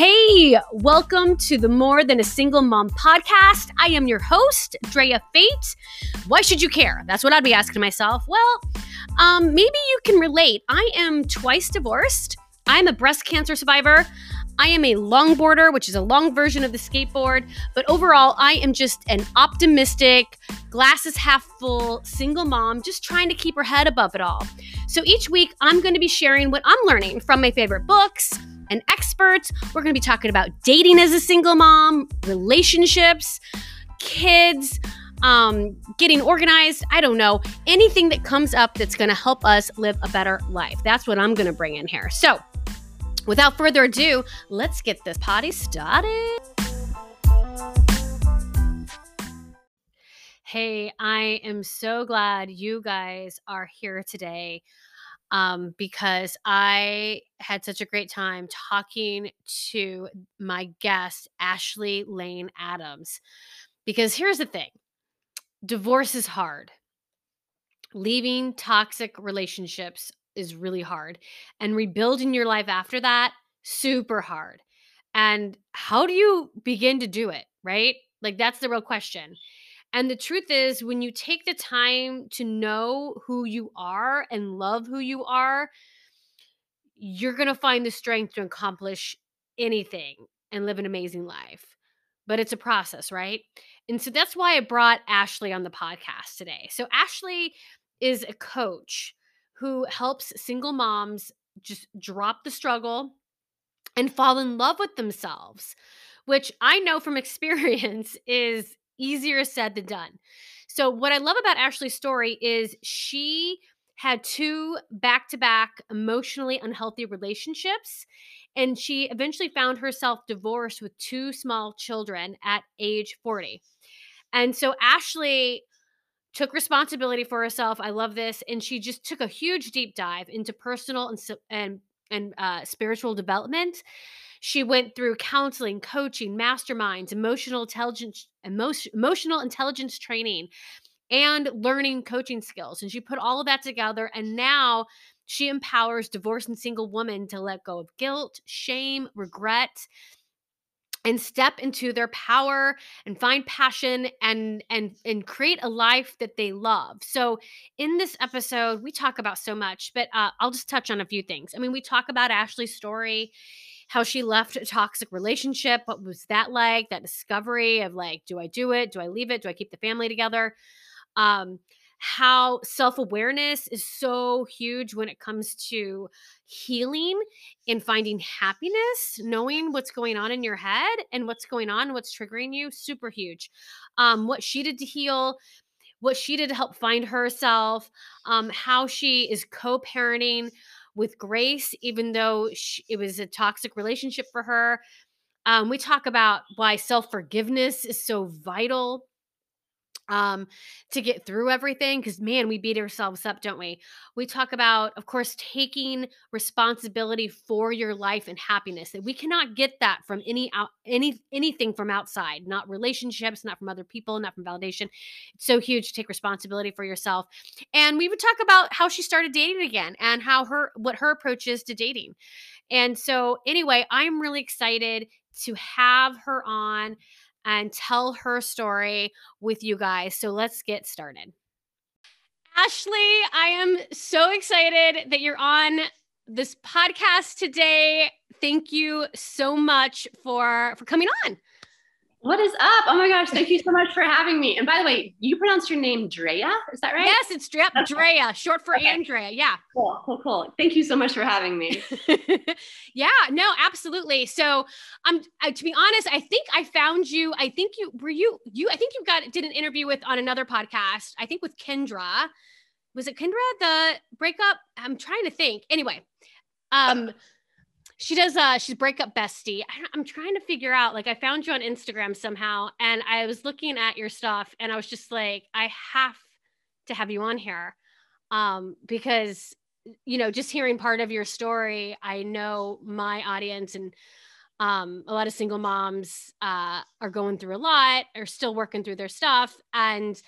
Hey, welcome to the More Than a Single Mom podcast. I am your host, Drea Fate. Why should you care? That's what I'd be asking myself. Well, um, maybe you can relate. I am twice divorced. I'm a breast cancer survivor. I am a longboarder, which is a long version of the skateboard. But overall, I am just an optimistic, glasses half full single mom, just trying to keep her head above it all. So each week, I'm going to be sharing what I'm learning from my favorite books and experts. We're going to be talking about dating as a single mom, relationships, kids, um, getting organized. I don't know. Anything that comes up that's going to help us live a better life. That's what I'm going to bring in here. So, without further ado, let's get this potty started. Hey, I am so glad you guys are here today um, because I had such a great time talking to my guest, Ashley Lane Adams. Because here's the thing divorce is hard, leaving toxic relationships is really hard, and rebuilding your life after that, super hard. And how do you begin to do it, right? Like, that's the real question. And the truth is, when you take the time to know who you are and love who you are, you're going to find the strength to accomplish anything and live an amazing life. But it's a process, right? And so that's why I brought Ashley on the podcast today. So, Ashley is a coach who helps single moms just drop the struggle and fall in love with themselves, which I know from experience is easier said than done. So, what I love about Ashley's story is she had two back to back emotionally unhealthy relationships. And she eventually found herself divorced with two small children at age 40. And so Ashley took responsibility for herself. I love this. And she just took a huge deep dive into personal and, and, and uh, spiritual development she went through counseling, coaching, masterminds, emotional intelligence, emotion, emotional intelligence training, and learning coaching skills. And she put all of that together. And now she empowers divorced and single women to let go of guilt, shame, regret, and step into their power and find passion and and and create a life that they love so in this episode we talk about so much but uh, i'll just touch on a few things i mean we talk about ashley's story how she left a toxic relationship. What was that like? That discovery of like, do I do it? Do I leave it? Do I keep the family together? Um, how self awareness is so huge when it comes to healing and finding happiness, knowing what's going on in your head and what's going on, what's triggering you, super huge. Um, what she did to heal, what she did to help find herself, um, how she is co parenting with Grace, even though she, it was a toxic relationship for her. Um, we talk about why self forgiveness is so vital um, to get through everything because man we beat ourselves up don't we? We talk about of course taking responsibility for your life and happiness that we cannot get that from any out any anything from outside not relationships not from other people not from validation. It's so huge to take responsibility for yourself. And we would talk about how she started dating again and how her what her approach is to dating. And so anyway i'm really excited to have her on and tell her story with you guys. So let's get started. Ashley, I am so excited that you're on this podcast today. Thank you so much for for coming on. What is up? Oh my gosh, thank you so much for having me. And by the way, you pronounce your name Drea, is that right? Yes, it's Drea, okay. Drea short for okay. Andrea. Yeah. Cool, cool, cool. Thank you so much for having me. yeah, no, absolutely. So, um, uh, to be honest, I think I found you. I think you were you you. I think you got did an interview with on another podcast. I think with Kendra. Was it Kendra the breakup? I'm trying to think. Anyway, um. She does uh she's breakup bestie I, am trying to figure out like i found you on instagram somehow and i was looking at your stuff and i was just like i have to have you on here um because you know just hearing part of your story i know my audience and um, a lot of single moms uh, are going through a lot are still working through their stuff and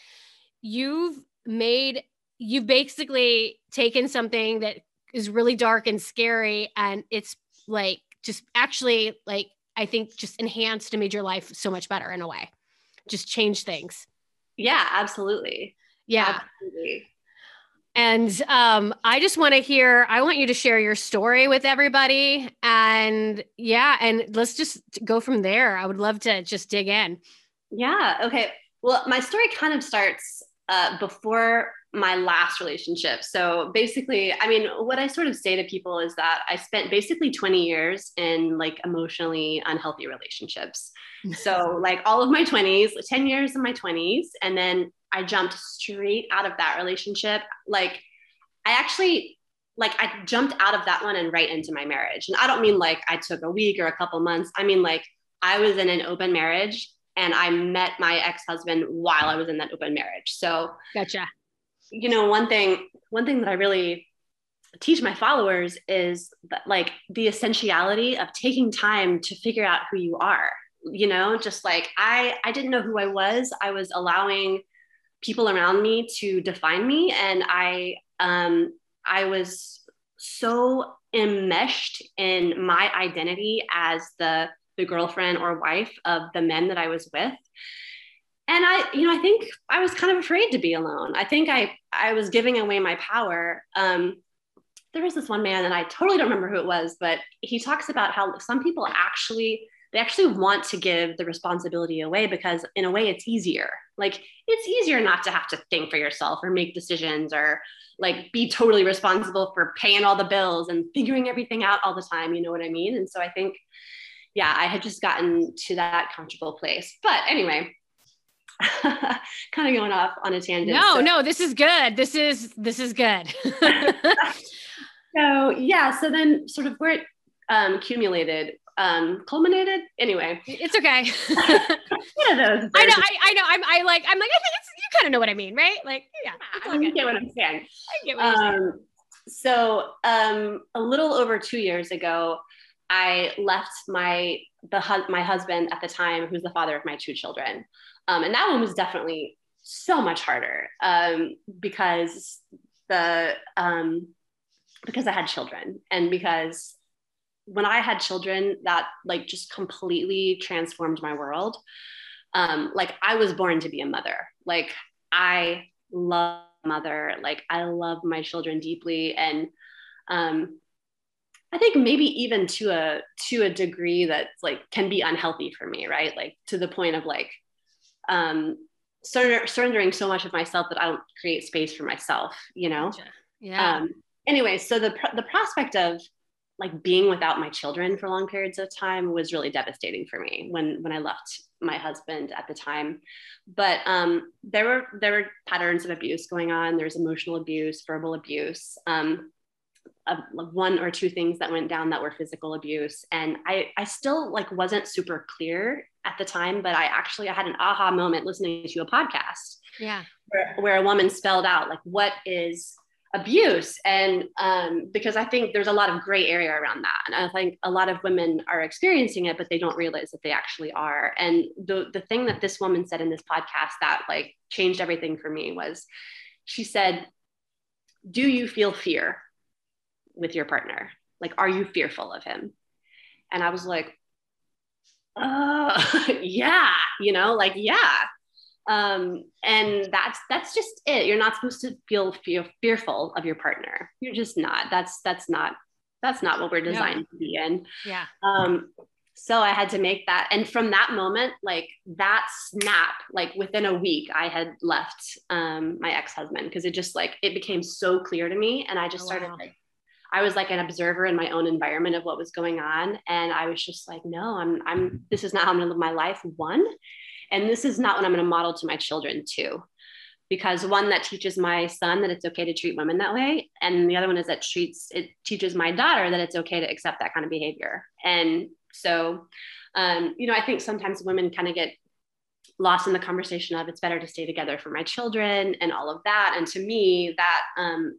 you've made you've basically taken something that is really dark and scary and it's like just actually like I think just enhanced and made your life so much better in a way. Just changed things. Yeah, absolutely. Yeah. Absolutely. And um, I just want to hear, I want you to share your story with everybody. And yeah, and let's just go from there. I would love to just dig in. Yeah. Okay. Well, my story kind of starts uh, before my last relationship. So basically, I mean, what I sort of say to people is that I spent basically 20 years in like emotionally unhealthy relationships. so, like all of my 20s, 10 years in my 20s. And then I jumped straight out of that relationship. Like, I actually like I jumped out of that one and right into my marriage. And I don't mean like I took a week or a couple months. I mean like I was in an open marriage and I met my ex-husband while I was in that open marriage. So gotcha. You know, one thing, one thing that I really teach my followers is that like the essentiality of taking time to figure out who you are. You know, just like I I didn't know who I was. I was allowing people around me to define me and I um I was so enmeshed in my identity as the the girlfriend or wife of the men that I was with. And I, you know, I think I was kind of afraid to be alone. I think I I was giving away my power. Um, there was this one man, and I totally don't remember who it was, but he talks about how some people actually they actually want to give the responsibility away because in a way it's easier like it's easier not to have to think for yourself or make decisions or like be totally responsible for paying all the bills and figuring everything out all the time you know what i mean and so i think yeah, I had just gotten to that comfortable place. But anyway, kind of going off on a tangent. No, so. no, this is good. This is this is good. so yeah, so then sort of where it um, accumulated, um, culminated. Anyway, it's okay. yeah, those. I know. I, I know. I'm. I like. I'm like. I think it's. You kind of know what I mean, right? Like, yeah. I get what I'm saying. I get what um, you're saying. So, um, a little over two years ago, I left my the my husband at the time, who's the father of my two children, um, and that one was definitely so much harder um, because the um, because I had children and because when I had children, that like just completely transformed my world. Um, like I was born to be a mother. Like I love mother. Like I love my children deeply, and um, I think maybe even to a to a degree that's like can be unhealthy for me, right? Like to the point of like um surrender, surrendering so much of myself that I don't create space for myself, you know? Gotcha. Yeah. Um anyway, so the the prospect of like being without my children for long periods of time was really devastating for me when when I left my husband at the time. But um, there were there were patterns of abuse going on. There was emotional abuse, verbal abuse. Um, uh, one or two things that went down that were physical abuse. And i i still like wasn't super clear at the time but i actually i had an aha moment listening to a podcast yeah. where, where a woman spelled out like what is abuse? And um, because i think there's a lot of gray area around that. And i think a lot of women are experiencing it but they don't realize that they actually are. And the the thing that this woman said in this podcast that like changed everything for me was she said do you feel fear with your partner? Like, are you fearful of him? And I was like, uh, yeah, you know, like, yeah. Um, and that's that's just it. You're not supposed to feel feel fearful of your partner. You're just not. That's that's not that's not what we're designed no. to be in. Yeah. Um, so I had to make that. And from that moment, like that snap, like within a week, I had left um, my ex husband because it just like it became so clear to me, and I just oh, started wow. like I was like an observer in my own environment of what was going on. And I was just like, no, I'm, I'm, this is not how I'm to live my life. One, and this is not what I'm to model to my children too. Because one that teaches my son that it's okay to treat women that way, and the other one is that treats it teaches my daughter that it's okay to accept that kind of behavior. And so, um, you know, I think sometimes women kind of get lost in the conversation of it's better to stay together for my children and all of that. And to me, that um,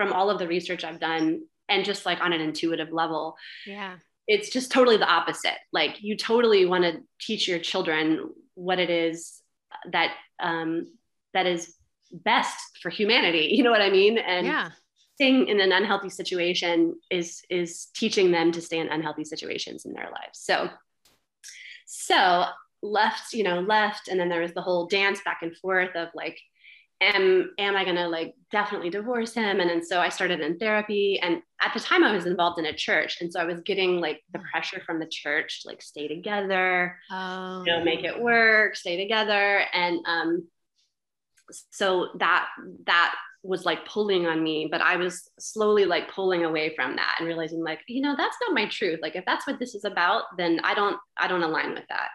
from all of the research I've done and just like on an intuitive level. Yeah. It's just totally the opposite. Like you totally want to teach your children what it is that um, that is best for humanity. You know what I mean? And yeah. staying in an unhealthy situation is is teaching them to stay in unhealthy situations in their lives so so left you know left and then there was the whole dance back and forth of like am am i going to like definitely divorce him? And then so i started in therapy and at the time i was involved in a church and so i was getting like the pressure from the church like stay together um, you know make it work stay together. And um so that that was like pulling on me but i was slowly like pulling away from that and realizing like you know that's not my truth. Like if that's what this is about then i don't i don't align with that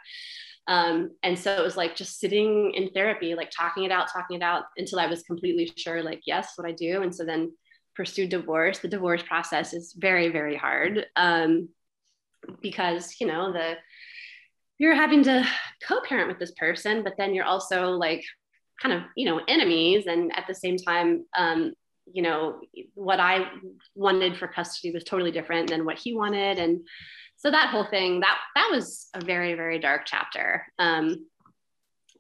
um, and so it was like just sitting in therapy like talking it out talking it out until i was completely sure like yes what i do. And so then pursued divorce. The divorce process is very very hard um, because you know the you're having to co-parent with this person but then you're also like kind of you know enemies. And at the same time um, you know what i wanted for custody was totally different than what he wanted. And so that whole thing that that was a very very dark chapter. Um,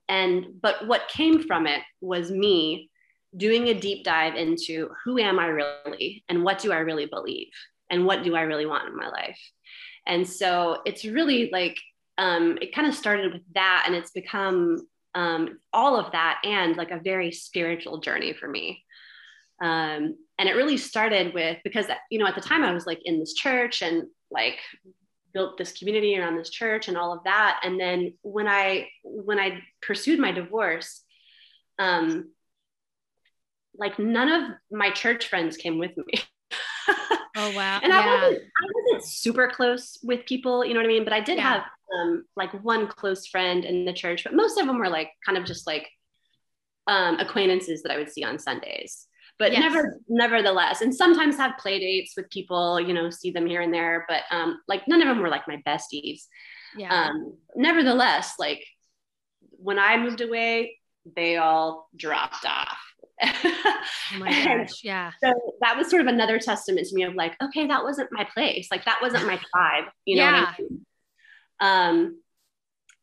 and but what came from it was me doing a deep dive into who am i really and what do i really believe and what do i really want in my life. And so it's really like um, it kind of started with that and it's become um, all of that and like a very spiritual journey for me. Um, and it really started with because you know at the time i was like in this church and like built this community around this church and all of that and then when i when i pursued my divorce um like none of my church friends came with me oh wow and yeah. I, wasn't, I wasn't super close with people you know what i mean but i did yeah. have um, like one close friend in the church, but most of them were like kind of just like um, acquaintances that I would see on Sundays. But yes. never, nevertheless, and sometimes have play dates with people, you know, see them here and there, but um, like none of them were like my besties. Yeah. Um, nevertheless, like when I moved away, they all dropped off. oh my gosh, yeah. So that was sort of another testament to me of like, okay, that wasn't my place. Like that wasn't my tribe. You know yeah. I mean? Um,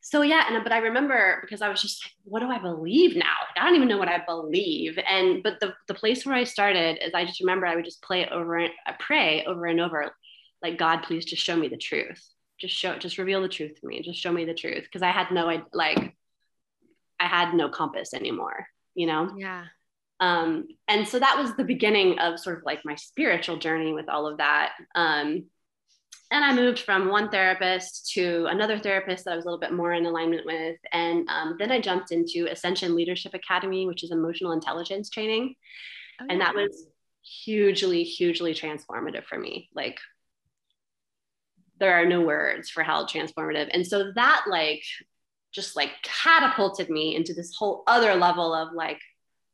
so yeah, and but I remember because I was just like, what do I believe now? like, I don't even know what I believe. And but the the place where I started is I just remember I would just play over and uh, pray over and over, like God, please just show me the truth. Just show, just reveal the truth to me. Just show me the truth because I had no like, I had no compass anymore. You know? Yeah. Um, and so that was the beginning of sort of like my spiritual journey with all of that. Um, and I moved from one therapist to another therapist that I was a little bit more in alignment with. And um, then I jumped into Ascension Leadership Academy, which is emotional intelligence training. Oh, and that was hugely, hugely transformative for me. Like, there are no words for how transformative. And so that, like, just like catapulted me into this whole other level of like,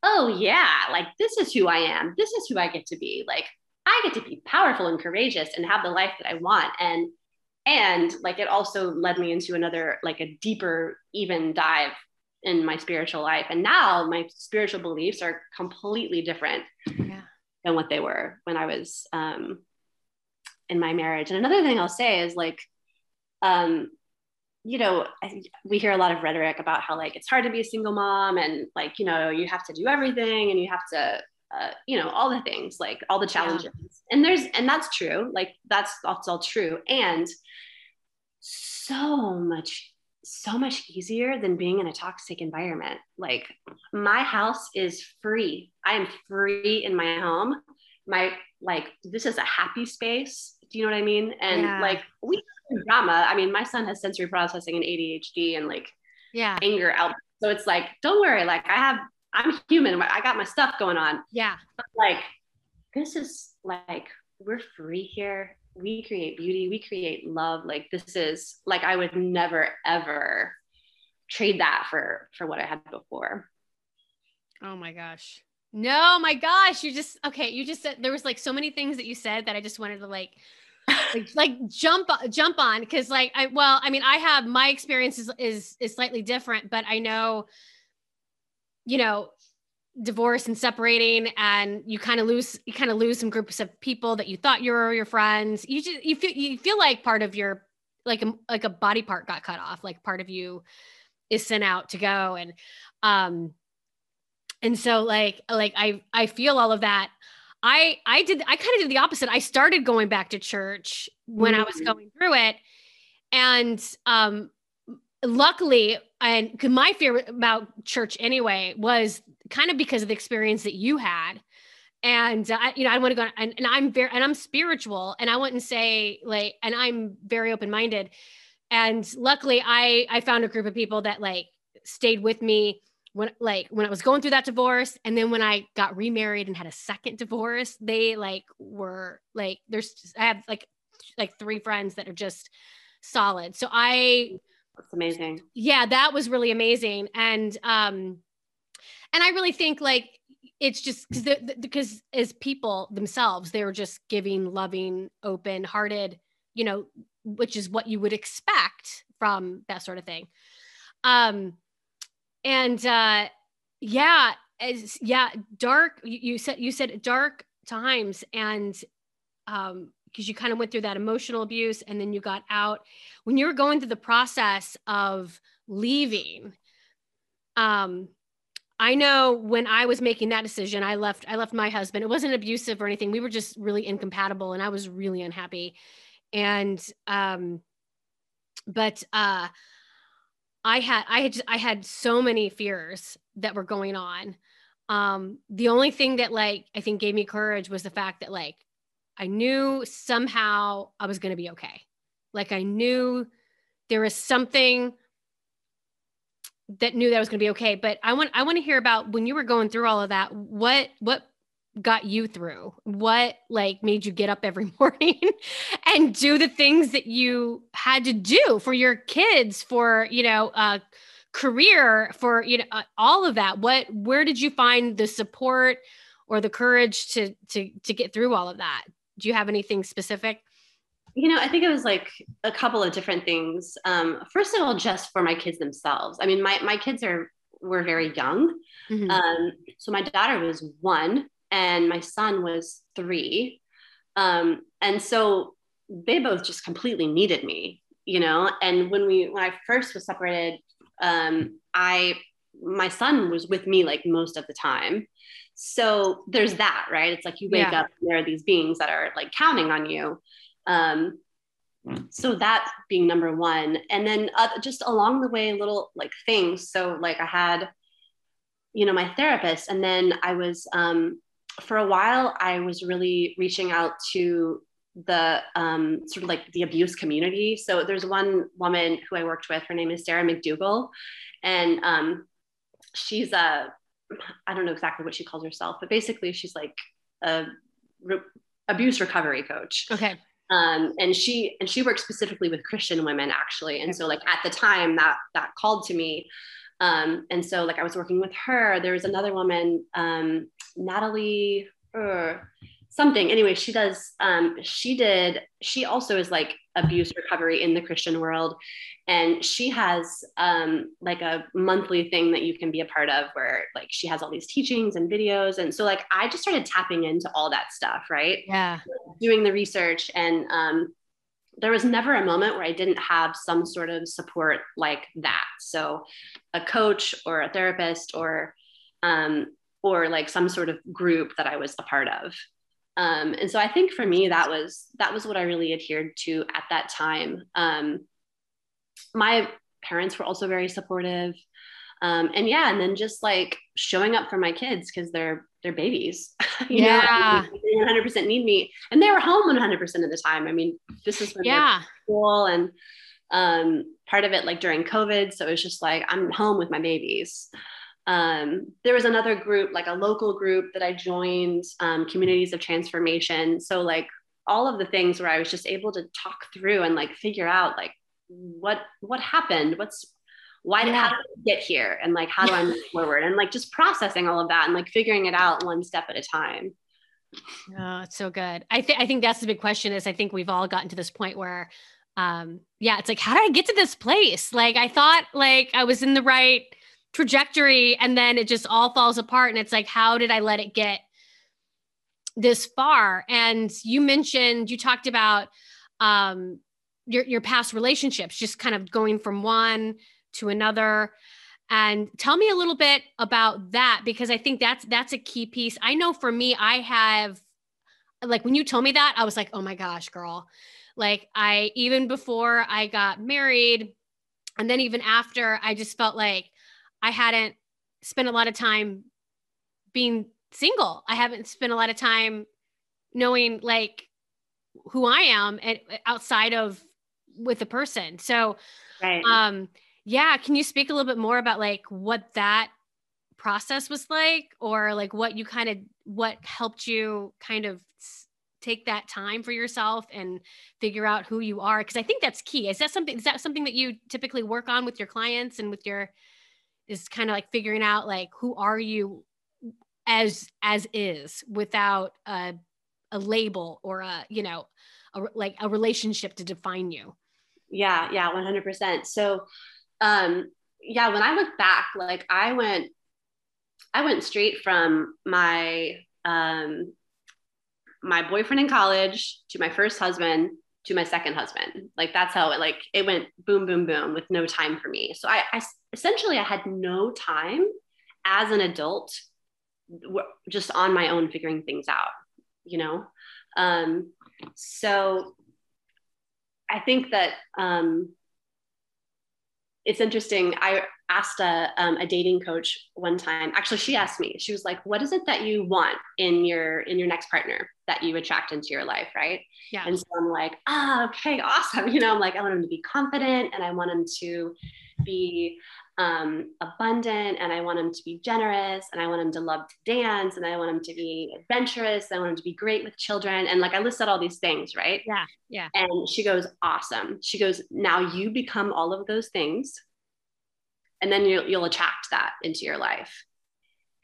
oh, yeah, like, this is who I am. This is who I get to be. Like, I get to be powerful and courageous and have the life that I want. And and like it also led me into another like a deeper even dive in my spiritual life. And now my spiritual beliefs are completely different yeah. than what they were when I was um, in my marriage. And another thing I'll say is like, um, you know, we hear a lot of rhetoric about how like it's hard to be a single mom and like, you know, you have to do everything and you have to uh, you know all the things like all the challenges. Yeah. and there's and that's true like that's that's all true. And so much so much easier than being in a toxic environment. Like my house is free. I am free in my home. My like this is a happy space. Do you know what i mean? And yeah. like we drama. I mean my son has sensory processing and adhd and like yeah. anger out. So it's like don't worry. Like i have I'm human. I got my stuff going on. Yeah. But like, this is like, we're free here. We create beauty. We create love. Like, this is like, I would never, ever trade that for, for what I had before. Oh my gosh. No, my gosh. You just, okay. You just said, there was like so many things that you said that I just wanted to like, like, like jump jump on because like I well I mean I have my experience is, is is slightly different but I know you know, divorce and separating and you kind of lose you kind of lose some groups of people that you thought you were your friends you just you feel you feel like part of your like a like a body part got cut off like part of you is sent out to go and um and so like like i i feel all of that I I did I kind of did the opposite. I started going back to church when mm-hmm. I was mm-hmm. going through it. And um luckily and my fear about church anyway was kind of because of the experience that you had. And uh, you know i want to go and, and i'm very and i'm spiritual and i wouldn't say like and i'm very open-minded. And luckily i i found a group of people that like stayed with me when like when i was going through that divorce. And then when i got remarried and had a second divorce they like were like there's i have like like three friends that are just solid. So i that's amazing. Yeah that was really amazing. And um and i really think like it's just because because as people themselves they're just giving loving open hearted you know which is what you would expect from that sort of thing. Um and uh yeah as yeah dark you, you said you said dark times and um because you kind of went through that emotional abuse and then you got out when you were going through the process of leaving um I know when I was making that decision, I left I left my husband. It wasn't abusive or anything. We were just really incompatible and I was really unhappy. And um but uh I had I had I had so many fears that were going on. Um the only thing that like I think gave me courage was the fact that like I knew somehow I was going to be okay. Like I knew there was something that knew that was going to be okay. But I want I want to hear about when you were going through all of that. What what got you through? What like made you get up every morning and do the things that you had to do for your kids, for you know, uh, career, for you know, all of that? What where did you find the support or the courage to to to get through all of that? Do you have anything specific? you know, I think it was like a couple of different things. Um, first of all, just for my kids themselves. I mean, my my kids are were very young. Mm-hmm. Um, so my daughter was one, and my son was three, um, and so they both just completely needed me. You know, and when we when I first was separated, um, I my son was with me like most of the time. So there's that, right? It's like you wake yeah. up, there are these beings that are like counting on you. Um, so that being number one and then uh, just along the way little like things so like i had you know my therapist and then i was um, for a while i was really reaching out to the um, sort of like the abuse community so there's one woman who i worked with her name is sarah mcdugal and um, she's a i don't know exactly what she calls herself but basically she's like a re- abuse recovery coach. Okay. Um, and she and she works specifically with christian women actually. And so like at the time that that called to me um, and so like i was working with her. There was another woman um, natalie uh, something. Anyway she does um, she did she also is like abuse recovery in the christian world. And she has um, like a monthly thing that you can be a part of where like she has all these teachings and videos. And so like i just started tapping into all that stuff right? Yeah. Doing the research. And um, there was never a moment where i didn't have some sort of support like that. So a coach or a therapist or um, or like some sort of group that i was a part of um, and so i think for me that was that was what i really adhered to at that time um, my parents were also very supportive. Um, and yeah, and then just like showing up for my kids because they're they're babies. you yeah, know, they 100 percent need me, and they were home 100 percent of the time. I mean, this is when yeah, school and um, part of it like during COVID, so it was just like I'm home with my babies. Um, there was another group, like a local group that I joined, um, Communities of Transformation. So like all of the things where I was just able to talk through and like figure out like what what happened what's why did yeah. how did I get here and like how do I move forward and like just processing all of that and like figuring it out one step at a time. Oh, it's so good. I think I think that's the big question is I think we've all gotten to this point where um yeah, it's like how did I get to this place? Like I thought like I was in the right trajectory and then it just all falls apart and it's like how did I let it get this far? And you mentioned you talked about um your your past relationships, just kind of going from one to another. And tell me a little bit about that because I think that's that's a key piece. I know for me, I have like when you told me that, I was like, oh my gosh, girl. Like I even before I got married, and then even after, I just felt like I hadn't spent a lot of time being single. I haven't spent a lot of time knowing like who I am and outside of with a person. So right. um yeah, can you speak a little bit more about like what that process was like or like what you kind of what helped you kind of take that time for yourself and figure out who you are because i think that's key is that something is that something that you typically work on with your clients and with your is kind of like figuring out like who are you as as is without a, a label or a you know a, like a relationship to define you. Yeah yeah 100% so um yeah when i look back like i went i went straight from my um my boyfriend in college to my first husband to my second husband. Like that's how it like it went boom boom boom with no time for me. So I, I essentially i had no time as an adult just on my own figuring things out you know? Um so i think that um it's interesting. I asked a, um, a dating coach one time. Actually she asked me she was like what is it that you want in your in your next partner that you attract into your life right yeah and so i'm like ah oh, okay awesome you know i'm like i want him to be confident and i want him to be um, abundant and I want him to be generous and I want him to love to dance and I want him to be adventurous. And I want him to be great with children. And like I listed all these things, right? Yeah. Yeah. And she goes, awesome. She goes, now you become all of those things and then you'll, you'll attract that into your life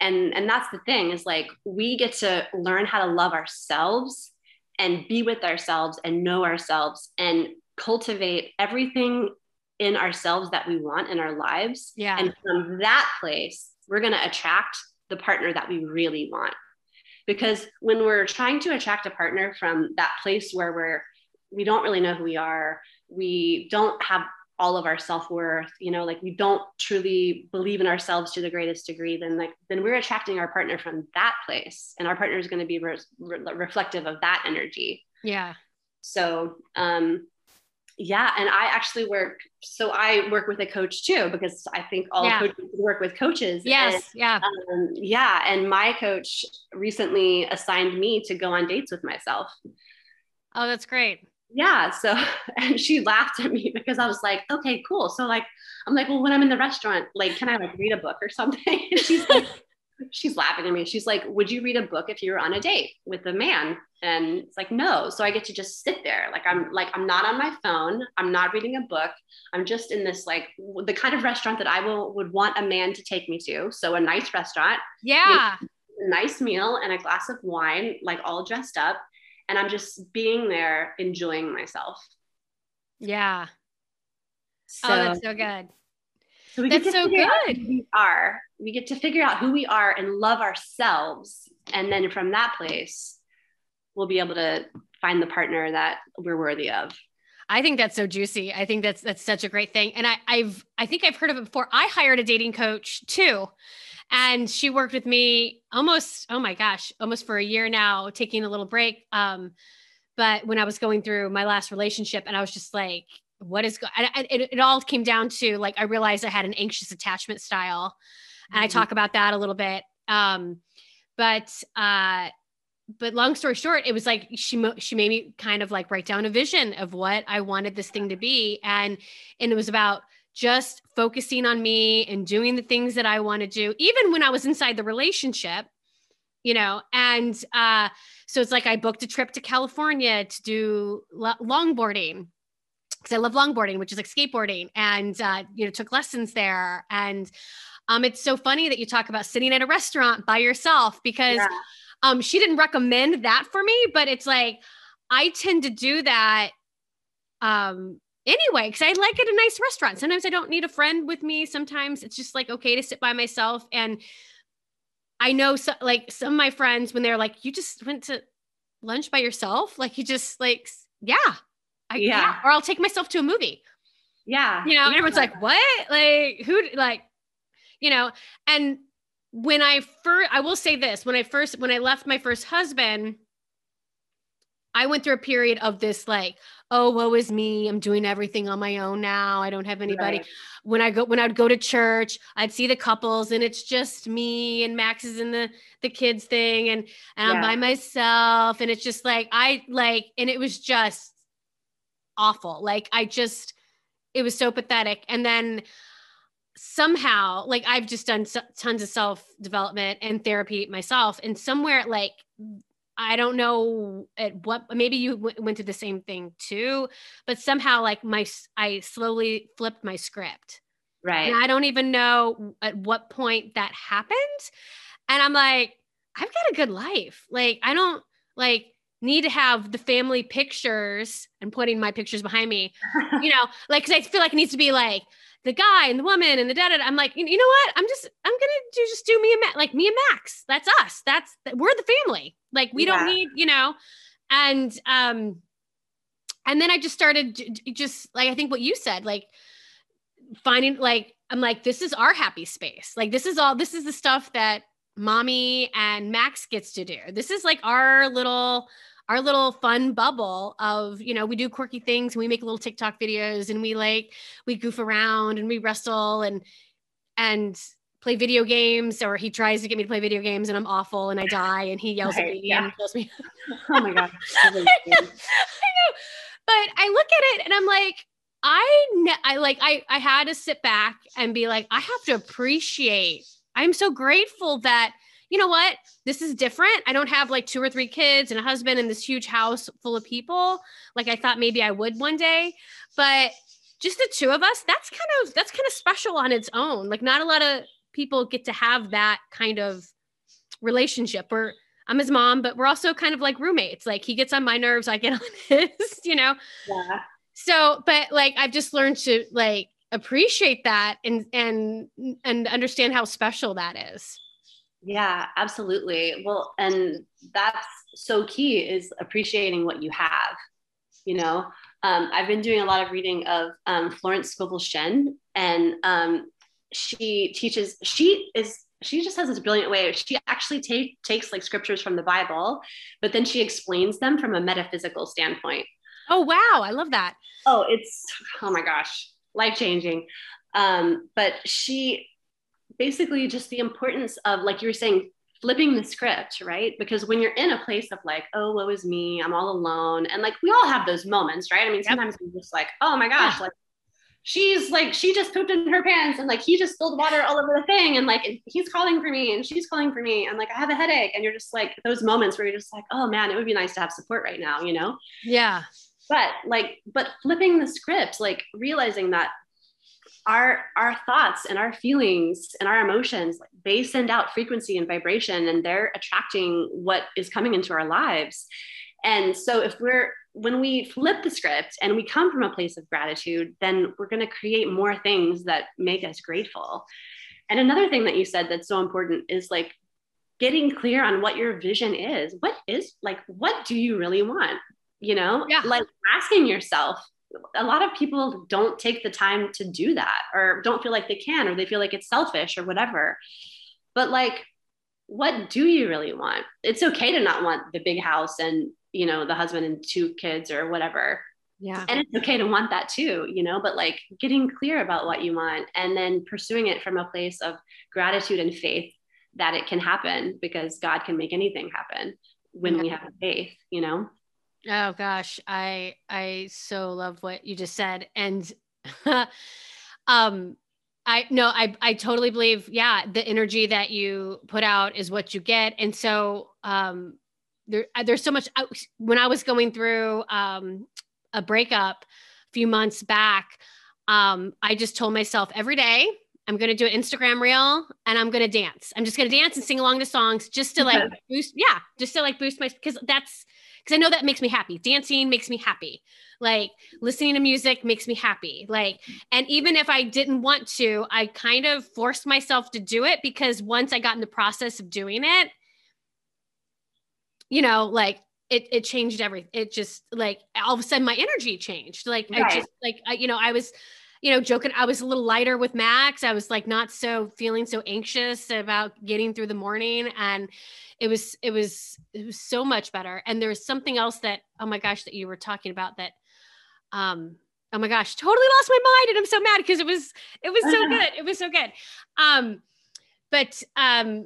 and and that's the thing is like we get to learn how to love ourselves and be with ourselves and know ourselves and cultivate everything in ourselves that we want in our lives. Yeah. And from that place we're going to attract the partner that we really want. Because when we're trying to attract a partner from that place where we're we don't really know who we are we don't have all of our self-worth you know like we don't truly believe in ourselves to the greatest degree then like then we're attracting our partner from that place and our partner is going to be re- re- reflective of that energy. Yeah. So um yeah and i actually work so i work with a coach too because i think all yeah. coaches work with coaches yes and, yeah. um, yeah and my coach recently assigned me to go on dates with myself. Oh that's great yeah so and she laughed at me because i was like okay cool. So like i'm like well when i'm in the restaurant like can i like read a book or something? And she's like she's laughing at me. She's like would you read a book if you were on a date with a man? And it's like no. So i get to just sit there. Like i'm like i'm not on my phone. I'm not reading a book. I'm just in this like the kind of restaurant that i will would want a man to take me to. So a nice restaurant. Yeah. Nice meal and a glass of wine like all dressed up and I'm just being there enjoying myself. Yeah. Oh, so, oh, that's so good. So we that's get to so good. who we are. We get to figure out who we are and love ourselves. And then from that place, we'll be able to find the partner that we're worthy of. I think that's so juicy. I think that's that's such a great thing. And I, I've I think I've heard of it before. I hired a dating coach too. And she worked with me almost, oh my gosh, almost for a year now, taking a little break. Um, but when I was going through my last relationship, and I was just like, what is going it, it all came down to like, I realized I had an anxious attachment style. And mm-hmm. I talk about that a little bit. Um, but uh, but long story short, it was like she she made me kind of like write down a vision of what I wanted this thing to be, and and it was about just focusing on me and doing the things that I want to do, even when I was inside the relationship, you know. And uh, so it's like I booked a trip to California to do longboarding because I love longboarding, which is like skateboarding, and uh, you know took lessons there. And um, it's so funny that you talk about sitting at a restaurant by yourself because yeah. um, she didn't recommend that for me, but it's like I tend to do that um anyway because i like at a nice restaurant. Sometimes i don't need a friend with me. Sometimes it's just like okay to sit by myself. And i know so, like some of my friends when they're like you just went to lunch by yourself? Like you just like yeah I, yeah. yeah. or i'll take myself to a movie. Yeah. You know yeah. everyone's like what? Like who like you know? And when i first i will say this when i first when i left my first husband I went through a period of this like, oh, woe is me. I'm doing everything on my own now. I don't have anybody. Right. When I go when I'd go to church, I'd see the couples and it's just me and Max is in the the kids thing and, and yeah. I'm by myself. And it's just like I like, and it was just awful. Like I just it was so pathetic. And then somehow like I've just done so, tons of self development and therapy myself and somewhere like I don't know at what maybe you w- went through the same thing too, but somehow like my I slowly flipped my script. Right. And I don't even know at what point that happened. And I'm like, I've got a good life. Like I don't like need to have the family pictures and putting my pictures behind me. you know, like cuz I feel like it needs to be like the guy and the woman and the dad. I'm like, you, know what? I'm just, I'm gonna do just do me and Max, like me and Max. That's us. That's we're the family. Like we yeah. don't need, you know. And um, and then I just started just like I think what you said, like finding like I'm like this is our happy space. Like this is all. This is the stuff that mommy and Max gets to do. This is like our little our little fun bubble of you know we do quirky things and we make little tiktok videos and we like we goof around and we wrestle and and play video games or he tries to get me to play video games and i'm awful and i die and he yells right, at me yeah. and kills me oh my god I, know, I know but i look at it and i'm like I, I like I I had to sit back and be like I have to appreciate. I'm so grateful that you know what? This is different. I don't have like two or three kids and a husband and this huge house full of people like I thought maybe I would one day. But just the two of us, that's kind of that's kind of special on its own. Like not a lot of people get to have that kind of relationship where I'm his mom, but we're also kind of like roommates. Like he gets on my nerves, I get on his, you know? Yeah. So, but like I've just learned to like appreciate that and and and understand how special that is. Yeah, absolutely. Well, and that's so key is appreciating what you have. You know, um, I've been doing a lot of reading of um, Florence Scovel Shinn, and um, she teaches. She is. She just has this brilliant way. She actually take, takes like scriptures from the Bible, but then she explains them from a metaphysical standpoint. Oh wow, I love that. Oh, it's oh my gosh, life changing. Um, but she basically just the importance of like you were saying flipping the script right? Because when you're in a place of like oh woe is me i'm all alone and like we all have those moments right? I mean sometimes yep. we're just like oh my gosh like she's like she just pooped in her pants and like he just spilled water all over the thing and like he's calling for me and she's calling for me and like i have a headache and you're just like those moments where you're just like oh man it would be nice to have support right now you know? Yeah. But like but flipping the script like realizing that our our thoughts and our feelings and our emotions they send out frequency and vibration and they're attracting what is coming into our lives. And so if we're when we flip the script and we come from a place of gratitude then we're going to create more things that make us grateful. And another thing that you said that's so important is like getting clear on what your vision is. What is like what do you really want? You know? Yeah. like asking yourself a lot of people don't take the time to do that or don't feel like they can or they feel like it's selfish or whatever. But like what do you really want? It's okay to not want the big house and you know the husband and two kids or whatever. Yeah. And it's okay to want that too you know but like getting clear about what you want and then pursuing it from a place of gratitude and faith that it can happen because god can make anything happen when yeah. we have faith you know Oh gosh, I I so love what you just said, and um, I no, I I totally believe. Yeah, the energy that you put out is what you get, and so um, there uh, there's so much. I, When I was going through um a breakup a few months back, um, I just told myself every day I'm going to do an Instagram reel and I'm going to dance. I'm just going to dance and sing along the songs just to like boost. Yeah. Just to like boost my, cause that's, because I know that makes me happy. Dancing makes me happy. Like listening to music makes me happy. Like, and even if I didn't want to, I kind of forced myself to do it because once I got in the process of doing it, you know, like it it changed everything. It just like all of a sudden my energy changed. Like right. I just like I, you know, I was you know, joking. I was a little lighter with Max. I was like not so feeling so anxious about getting through the morning. And it was, it was, it was so much better. And there was something else that, oh my gosh, that you were talking about that, um, oh my gosh, totally lost my mind. And I'm so mad because it was, it was so good. It was so good. Um, but, um,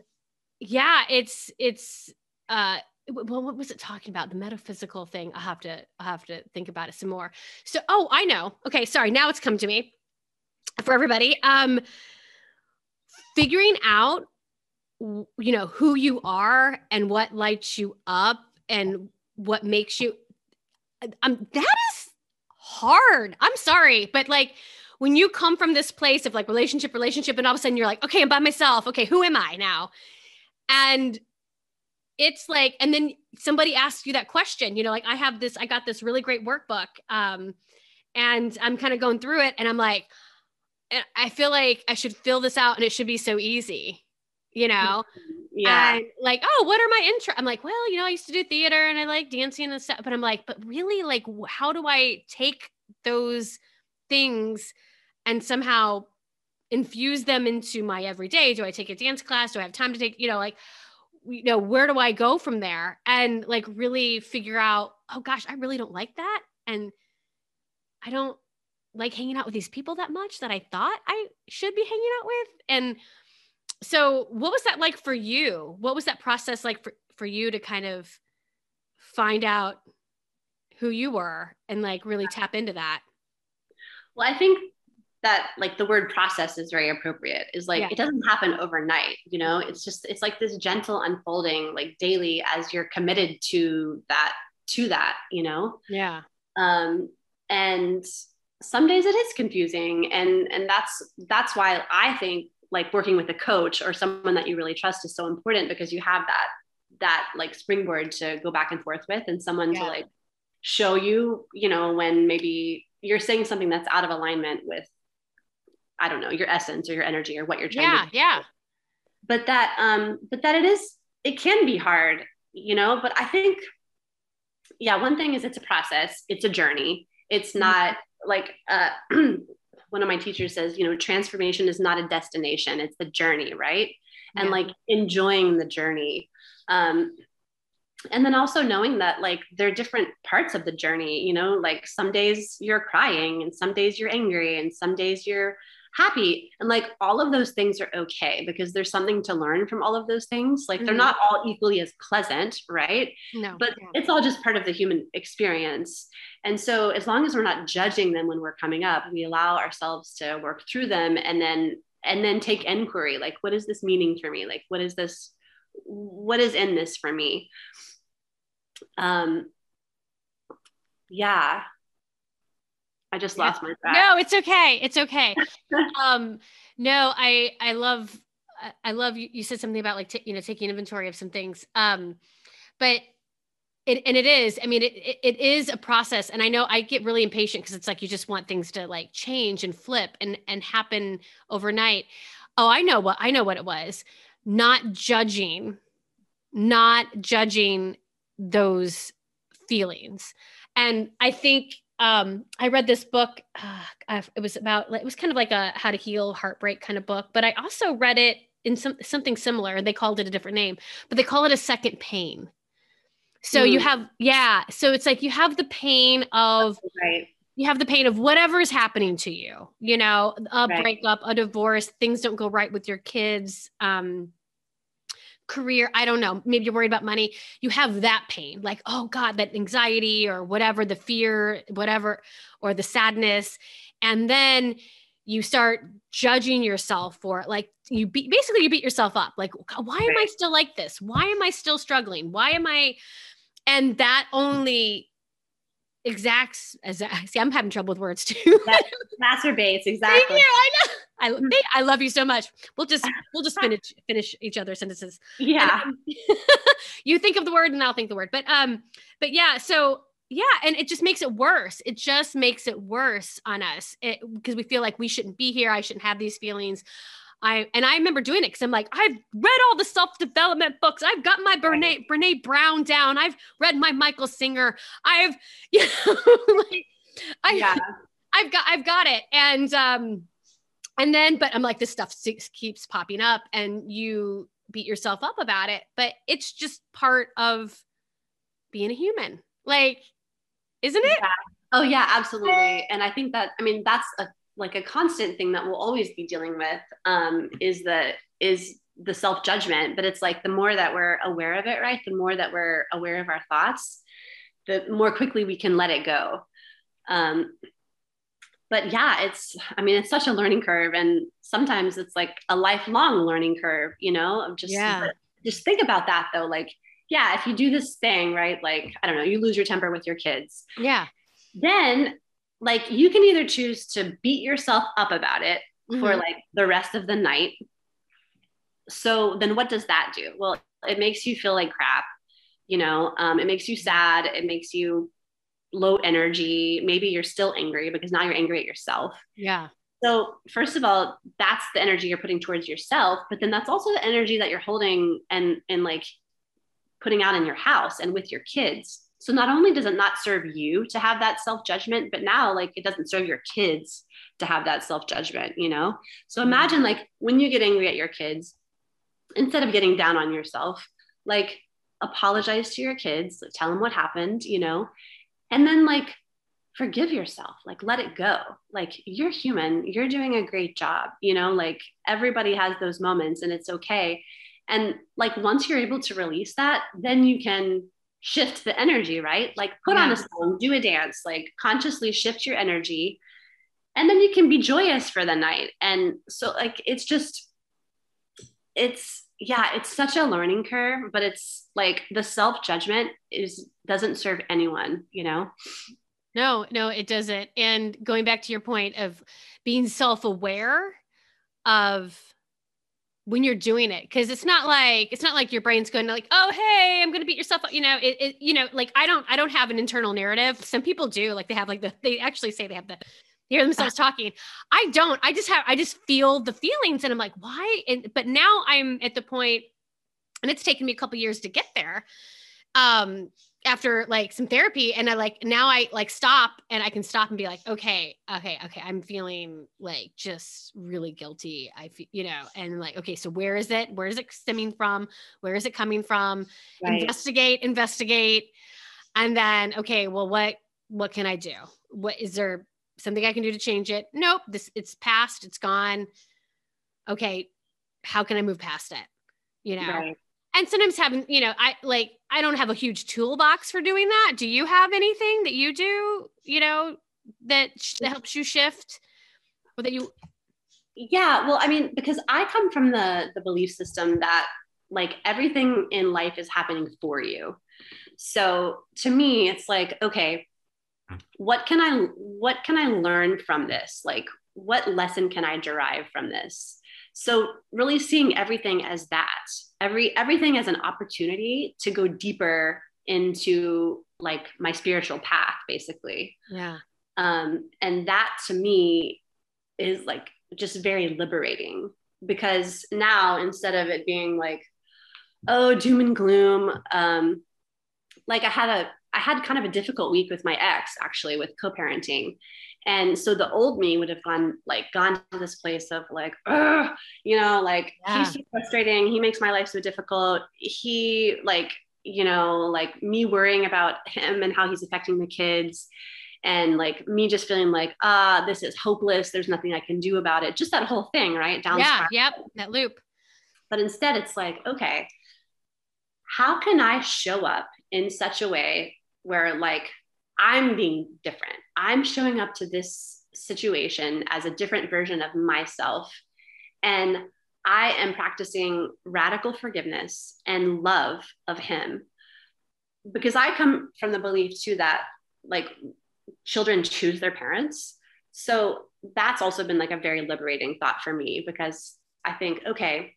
yeah, it's, it's, uh, well, what was it talking about? The metaphysical thing. I have to, I have to think about it some more. So, oh, I know. Okay, sorry. Now it's come to me for everybody. Um, figuring out, you know, who you are and what lights you up and what makes you. Um, that is hard. I'm sorry, but like when you come from this place of like relationship, relationship, and all of a sudden you're like, okay, I'm by myself. Okay, who am I now? And it's like and then somebody asks you that question you know like i have this i got this really great workbook um and i'm kind of going through it and i'm like i feel like i should fill this out and it should be so easy you know? Yeah. And like oh what are my interests i'm like well you know i used to do theater and i like dancing and stuff but i'm like but really like how do i take those things and somehow infuse them into my everyday? Do i take a dance class? Do i have time to take you know like you know, where do I go from there? And like really figure out, oh gosh, I really don't like that. And I don't like hanging out with these people that much that I thought I should be hanging out with. And so what was that like for you? What was that process like for, for you to kind of find out who you were and like really tap into that? Well, I think that like the word process is very appropriate is like yeah. it doesn't happen overnight you know it's just it's like this gentle unfolding like daily as you're committed to that to that you know yeah um and some days it is confusing and and that's that's why i think like working with a coach or someone that you really trust is so important because you have that that like springboard to go back and forth with and someone yeah. to like show you you know when maybe you're saying something that's out of alignment with I don't know, your essence or your energy or what you're trying yeah, to do. Yeah. But that um but that it is it can be hard, you know, but I think yeah, one thing is it's a process, it's a journey. It's mm-hmm. not like uh one of my teachers says, you know, transformation is not a destination, it's the journey, right? And like enjoying the journey. Um and then also knowing that like there are different parts of the journey you know like some days you're crying and some days you're angry and some days you're happy. And like all of those things are okay because there's something to learn from all of those things. Like mm-hmm. they're not all equally as pleasant right? No but yeah. it's all just part of the human experience. And so as long as we're not judging them when we're coming up we allow ourselves to work through them and then and then take inquiry like what is this meaning for me? Like what is this what is in this for me? Um yeah I just lost my track. No, it's okay. It's okay. um, no, I I love I love you. You said something about like t- you know taking inventory of some things. Um, but it and it is. I mean, it, it it is a process, and I know I get really impatient because it's like you just want things to like change and flip and and happen overnight. Oh, I know what I know what it was. Not judging, not judging those feelings, and I think um, I read this book. Uh, it was about it was kind of like a how to heal heartbreak kind of book, but I also read it in some something similar. They called it a different name, but they call it a second pain. So mm. you have yeah, so it's like you have the pain of right. You have the pain of whatever is happening to you, you know, a right. breakup, a divorce, things don't go right with your kids. Um, career i don't know maybe you're worried about money you have that pain like oh god that anxiety or whatever the fear whatever or the sadness. And then you start judging yourself for it like you beat basically you beat yourself up like why am i still like this? Why am i still struggling? Why am i and that only exacts as see i'm having trouble with words too. Masturbates exactly. Thank you, i know I, mm. I love you so much. We'll just we'll just finish finish each other's sentences. Yeah. And, um, you think of the word and I'll think the word. But um, but yeah, so yeah, and it just makes it worse. It just makes it worse on us because we feel like we shouldn't be here. I shouldn't have these feelings. I and I remember doing it because I'm like, I've read all the self development books. I've got my Brene Brene Brown down. I've read my Michael Singer. I've you know like I yeah I've got I've got it. And um and then but I'm like this stuff keeps popping up and you beat yourself up about it, but it's just part of being a human. Like isn't it? Yeah. Oh yeah, absolutely. And I think that I mean that's a like a constant thing that we'll always be dealing with um is the is the self judgment, but it's like the more that we're aware of it, right? The more that we're aware of our thoughts, the more quickly we can let it go. Um, but yeah, it's, I mean, it's such a learning curve. And sometimes it's like a lifelong learning curve, you know, of just, yeah. just think about that though. Like, yeah, if you do this thing, right? Like, I don't know, you lose your temper with your kids. Yeah. Then like you can either choose to beat yourself up about it mm-hmm. for like the rest of the night so then what does that do well it makes you feel like crap you know um, it makes you sad it makes you low energy maybe you're still angry because now you're angry at yourself. Yeah. So first of all that's the energy you're putting towards yourself but then that's also the energy that you're holding and and like putting out in your house and with your kids. So not only does it not serve you to have that self judgment but now like it doesn't serve your kids to have that self judgment you know? So mm-hmm. imagine like when you get angry at your kids instead of getting down on yourself, like apologize to your kids, tell them what happened, you know, and then like forgive yourself, like let it go. Like you're human, you're doing a great job, you know, like everybody has those moments and it's okay. And like once you're able to release that, then you can shift the energy, right? Like put yeah. on a song, do a dance, like consciously shift your energy. And then you can be joyous for the night. And so, like, it's just, it's yeah it's such a learning curve but it's like the self judgment is doesn't serve anyone you know? No no it doesn't. And going back to your point of being self aware of when you're doing it because it's not like it's not like your brain's going to like oh hey i'm gonna beat yourself up you know? It, it you know like i don't i don't have an internal narrative. Some people do like they have like the they actually say they have the hear themselves talking. I don't. I just have I just feel the feelings and I'm like, why? And but now I'm at the point, and it's taken me a couple years to get there. Um, after like some therapy and I like now I like stop and I can stop and be like, okay, okay, okay, I'm feeling like just really guilty. I feel, you know, and like, okay, so where is it? Where is it stemming from? Where is it coming from? Right. Investigate, investigate. And then, okay, well, what what can I do? What is there something I can do to change it? Nope, this it's past, it's gone. Okay, how can I move past it? You know. Right. And sometimes having, you know, I like I don't have a huge toolbox for doing that. Do you have anything that you do, you know, that that helps you shift or that you Yeah, well, I mean, because I come from the the belief system that like everything in life is happening for you. So to me, it's like, okay, what can i what can i learn from this? Like what lesson can i derive from this? So really seeing everything as that. Every everything as an opportunity to go deeper into like my spiritual path basically. Yeah. Um and that to me is like just very liberating because now instead of it being like oh doom and gloom um like i had a I had kind of a difficult week with my ex actually with co-parenting. And so the old me would have gone like gone to this place of like, you know, like yeah. he's so frustrating. He makes my life so difficult. He like, you know, like me worrying about him and how he's affecting the kids. And like me just feeling like, ah, this is hopeless. There's nothing I can do about it. Just that whole thing, right? Down. Yeah. Yep. That loop. But instead, it's like, okay, how can I show up in such a way where like I'm being different. I'm showing up to this situation as a different version of myself. And I am practicing radical forgiveness and love of him. Because I come from the belief too that like children choose their parents. So that's also been like a very liberating thought for me because I think, okay,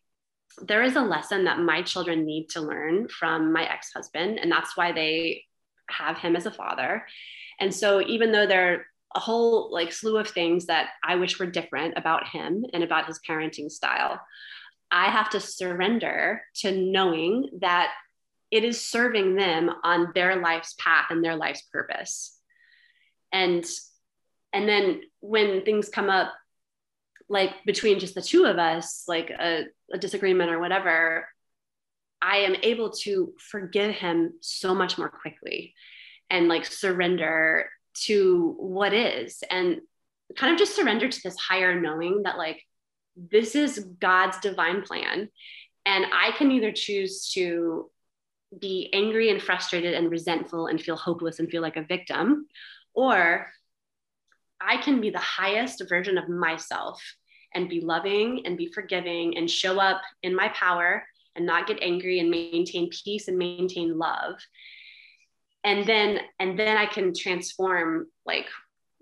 there is a lesson that my children need to learn from my ex husband. And that's why they have him as a father. And so even though there are a whole like slew of things that I wish were different about him and about his parenting style, I have to surrender to knowing that it is serving them on their life's path and their life's purpose. And and then when things come up like between just the two of us like a, a disagreement or whatever i am able to forgive him so much more quickly and like surrender to what is and kind of just surrender to this higher knowing that like this is God's divine plan. And I can either choose to be angry and frustrated and resentful and feel hopeless and feel like a victim, or I can be the highest version of myself and be loving and be forgiving and show up in my power and not get angry and maintain peace and maintain love and then and then i can transform like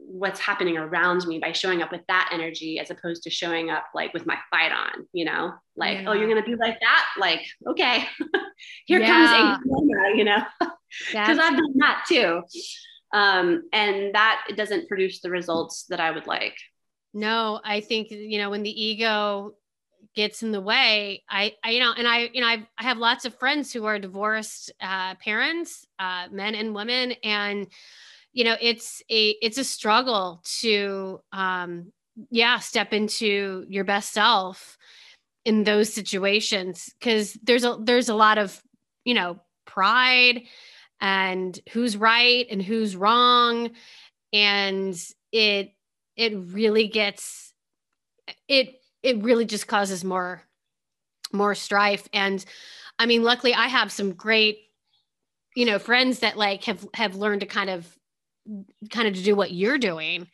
what's happening around me by showing up with that energy as opposed to showing up like with my fight on, you know, like, yeah. oh, you're going to be like that. Like, okay, here yeah. comes anger, you know, because I've done that too. Um, and that doesn't produce the results that I would like. No, I think, you know, when the ego gets in the way, I, I you know, and I, you know, I've, I have lots of friends who are divorced uh, parents, uh, men and women, and you know it's a it's a struggle to um yeah step into your best self in those situations because there's a there's a lot of you know pride and who's right and who's wrong and it it really gets it it really just causes more more strife. And i mean luckily i have some great you know friends that like have have learned to kind of kind of to do what you're doing.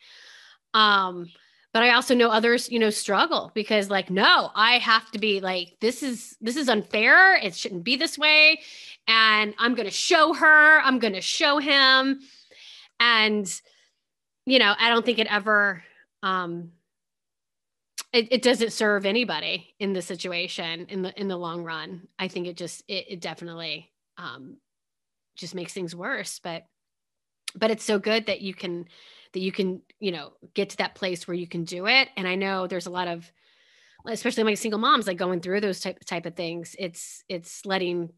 Um but i also know others you know struggle because like no i have to be like this is this is unfair. It shouldn't be this way. And i'm going to show her. I'm going to show him. And you know i don't think it ever um it, it doesn't serve anybody in the situation in the in the long run. I think it just it, it definitely um just makes things worse but but it's so good that you can that you can you know get to that place where you can do it. And i know there's a lot of especially my single moms like going through those type type of things it's it's letting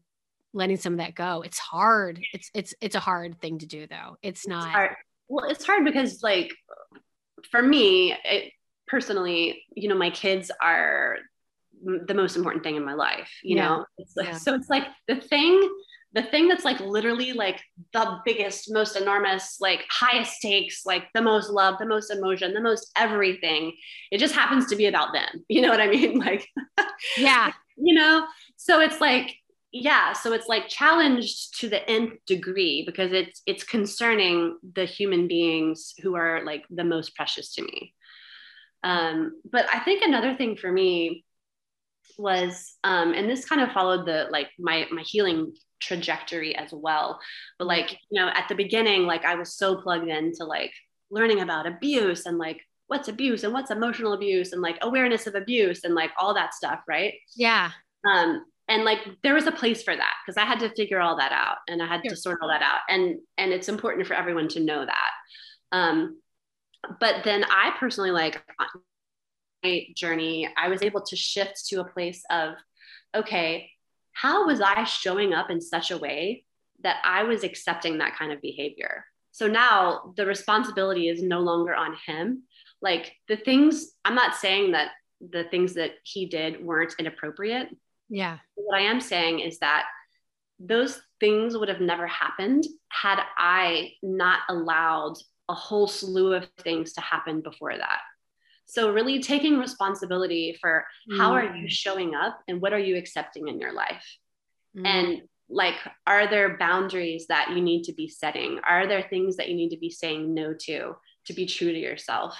letting some of that go. It's hard. It's it's it's a hard thing to do though. It's not it's well it's hard because like for me it personally you know my kids are the most important thing in my life you yeah. know it's like, yeah. so it's like the thing the thing that's like literally like the biggest, most enormous, like highest stakes, like the most love, the most emotion, the most everything. It just happens to be about them. You know what I mean? Like, yeah, you know? So it's like, yeah, so it's like challenged to the nth degree because it's it's concerning the human beings who are like the most precious to me. Um, but I think another thing for me was um, and this kind of followed the like my my healing trajectory as well. But like, you know, at the beginning, like I was so plugged into like learning about abuse and like what's abuse and what's emotional abuse and like awareness of abuse and like all that stuff, right? Yeah. Um, and like there was a place for that because I had to figure all that out and I had sure. to sort all that out. And and it's important for everyone to know that. Um, but then I personally like my journey, I was able to shift to a place of okay, how was I showing up in such a way that I was accepting that kind of behavior? So now the responsibility is no longer on him. Like the things, I'm not saying that the things that he did weren't inappropriate. Yeah. What I am saying is that those things would have never happened had I not allowed a whole slew of things to happen before that. So, really taking responsibility for how mm. are you mm. showing up and what are you accepting in your life? Mm. And like, are there boundaries that you need to be setting? Are there things that you need to be saying no to to be true to yourself?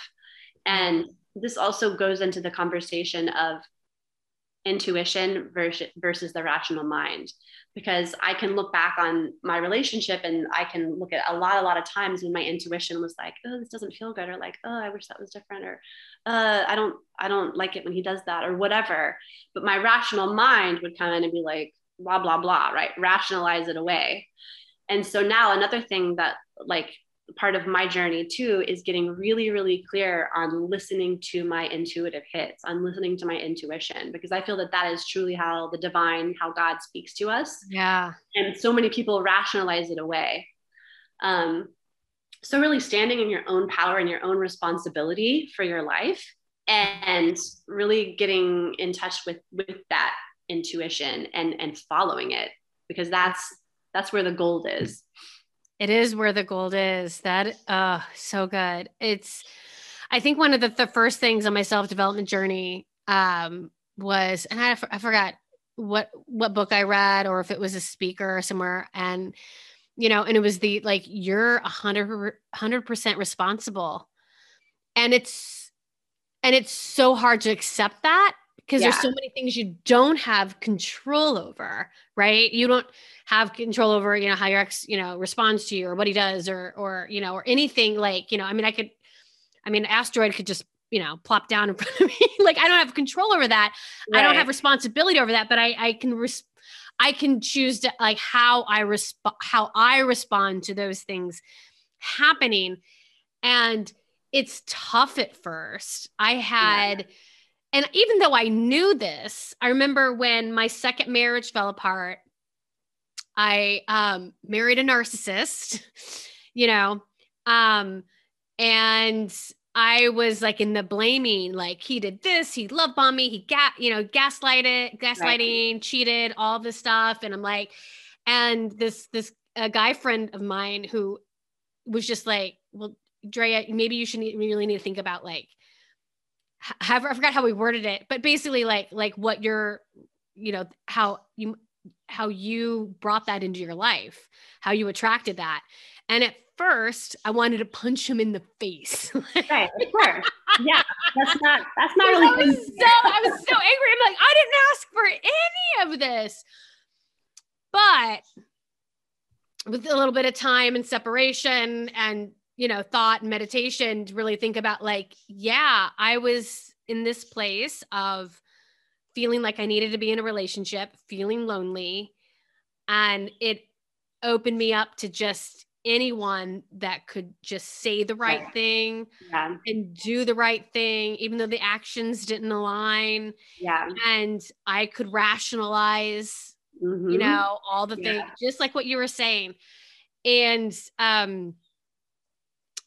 And this also goes into the conversation of intuition versus, versus the rational mind because I can look back on my relationship and I can look at a lot, a lot of times when my intuition was like, oh, this doesn't feel good, or like, oh, I wish that was different, or uh, I don't, I don't like it when he does that, or whatever. But my rational mind would come in and be like, blah, blah, blah, right? Rationalize it away. And so now another thing that like part of my journey too is getting really really clear on listening to my intuitive hits on listening to my intuition because i feel that that is truly how the divine how god speaks to us. Yeah. And so many people rationalize it away. Um so really standing in your own power and your own responsibility for your life and really getting in touch with with that intuition and and following it because that's that's where the gold is it is where the gold is. That uh so good. It's i think one of the, the first things on my self-development journey um was and I, I forgot what what book i read or if it was a speaker or somewhere. And you know and it was the like you're a hundred hundred percent responsible. And it's and it's so hard to accept that because yeah. there's so many things you don't have control over right? You don't have control over you know how your ex you know responds to you or what he does or or you know or anything like you know i mean i could i mean asteroid could just you know plop down in front of me. Like i don't have control over that. Right. i don't have responsibility over that but i i can res- i can choose to like how i respond how i respond to those things happening. And it's tough at first. I had yeah and even though I knew this, I remember when my second marriage fell apart, I um, married a narcissist, you know, um, and I was like in the blaming, like he did this, he love bombed me, he got, you know, gaslighted, gaslighting, right. cheated, all this stuff. And I'm like, and this, this, a guy friend of mine who was just like, well, Drea, maybe you should need, really need to think about like have I forgot how we worded it, but basically like like what you're, you know, how you how you brought that into your life, how you attracted that. And at first, I wanted to punch him in the face. right, of course. Yeah, that's not that's not really. I was so I was so angry. I'm like, I didn't ask for any of this. But with a little bit of time and separation and you know, thought and meditation to really think about like, yeah, I was in this place of feeling like I needed to be in a relationship, feeling lonely. And it opened me up to just anyone that could just say the right yeah. thing yeah. and do the right thing, even though the actions didn't align. Yeah. And I could rationalize, mm-hmm. you know, all the yeah. things, just like what you were saying. And um,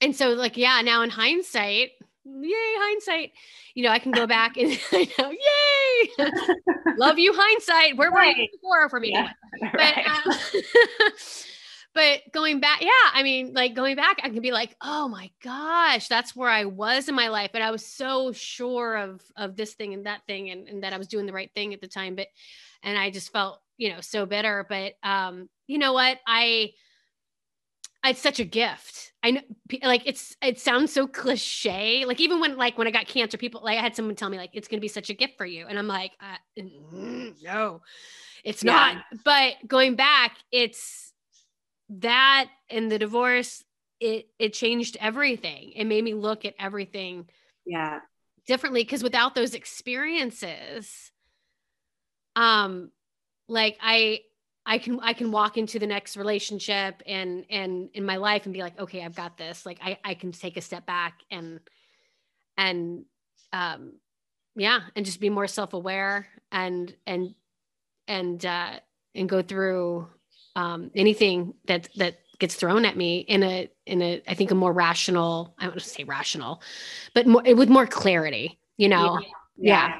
and so like yeah now in hindsight yay hindsight you know i can go back and i know yay love you hindsight where right. were you before for me yeah. but right. um, but going back yeah i mean like going back i can be like oh my gosh that's where i was in my life and i was so sure of of this thing and that thing and, and that i was doing the right thing at the time but and i just felt you know so bitter but um you know what i it's such a gift. I know, like it's it sounds so cliche. Like even when like when I got cancer, people like I had someone tell me like it's gonna be such a gift for you, and I'm like, uh, no, it's yeah. not. But going back, it's that and the divorce. It it changed everything. It made me look at everything, yeah, differently. Because without those experiences, um, like I I can I can walk into the next relationship and and in my life and be like, okay, I've got this. Like I I can take a step back and and um yeah, and just be more self-aware and and and uh and go through um anything that that gets thrown at me in a in a I think a more rational, I don't want to say rational, but more with more clarity, you know. Yeah.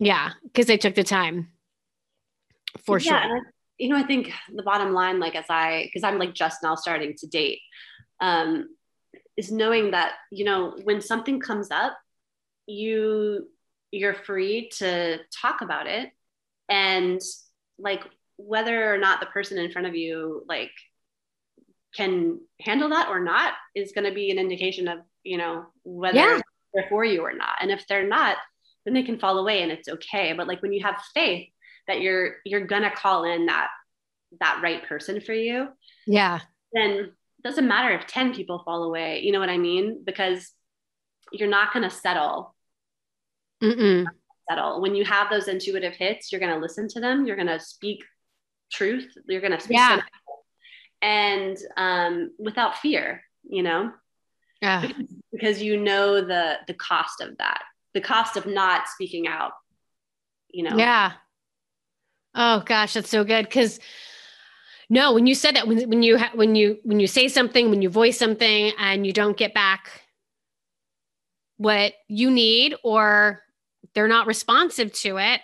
Yeah, because yeah. I took the time for yeah, sure you know, I think the bottom line, like as I, because I'm like just now starting to date, um, is knowing that you know when something comes up, you you're free to talk about it, and like whether or not the person in front of you like can handle that or not is going to be an indication of you know whether yeah. they're for you or not. And if they're not, then they can fall away and it's okay. But like when you have faith that you're you're gonna call in that that right person for you yeah. then it doesn't matter if 10 people fall away you know what i mean? Because you're not gonna settle. Mm-mm. settle. When you have those intuitive hits you're gonna listen to them you're gonna speak truth you're gonna speak yeah. and um, without fear you know? Yeah. Because, because you know the the cost of that the cost of not speaking out you know? Yeah Oh gosh, that's so good because No, when you said that, when, when you ha- when you when you say something, when you voice something, and you don't get back what you need, or they're not responsive to it,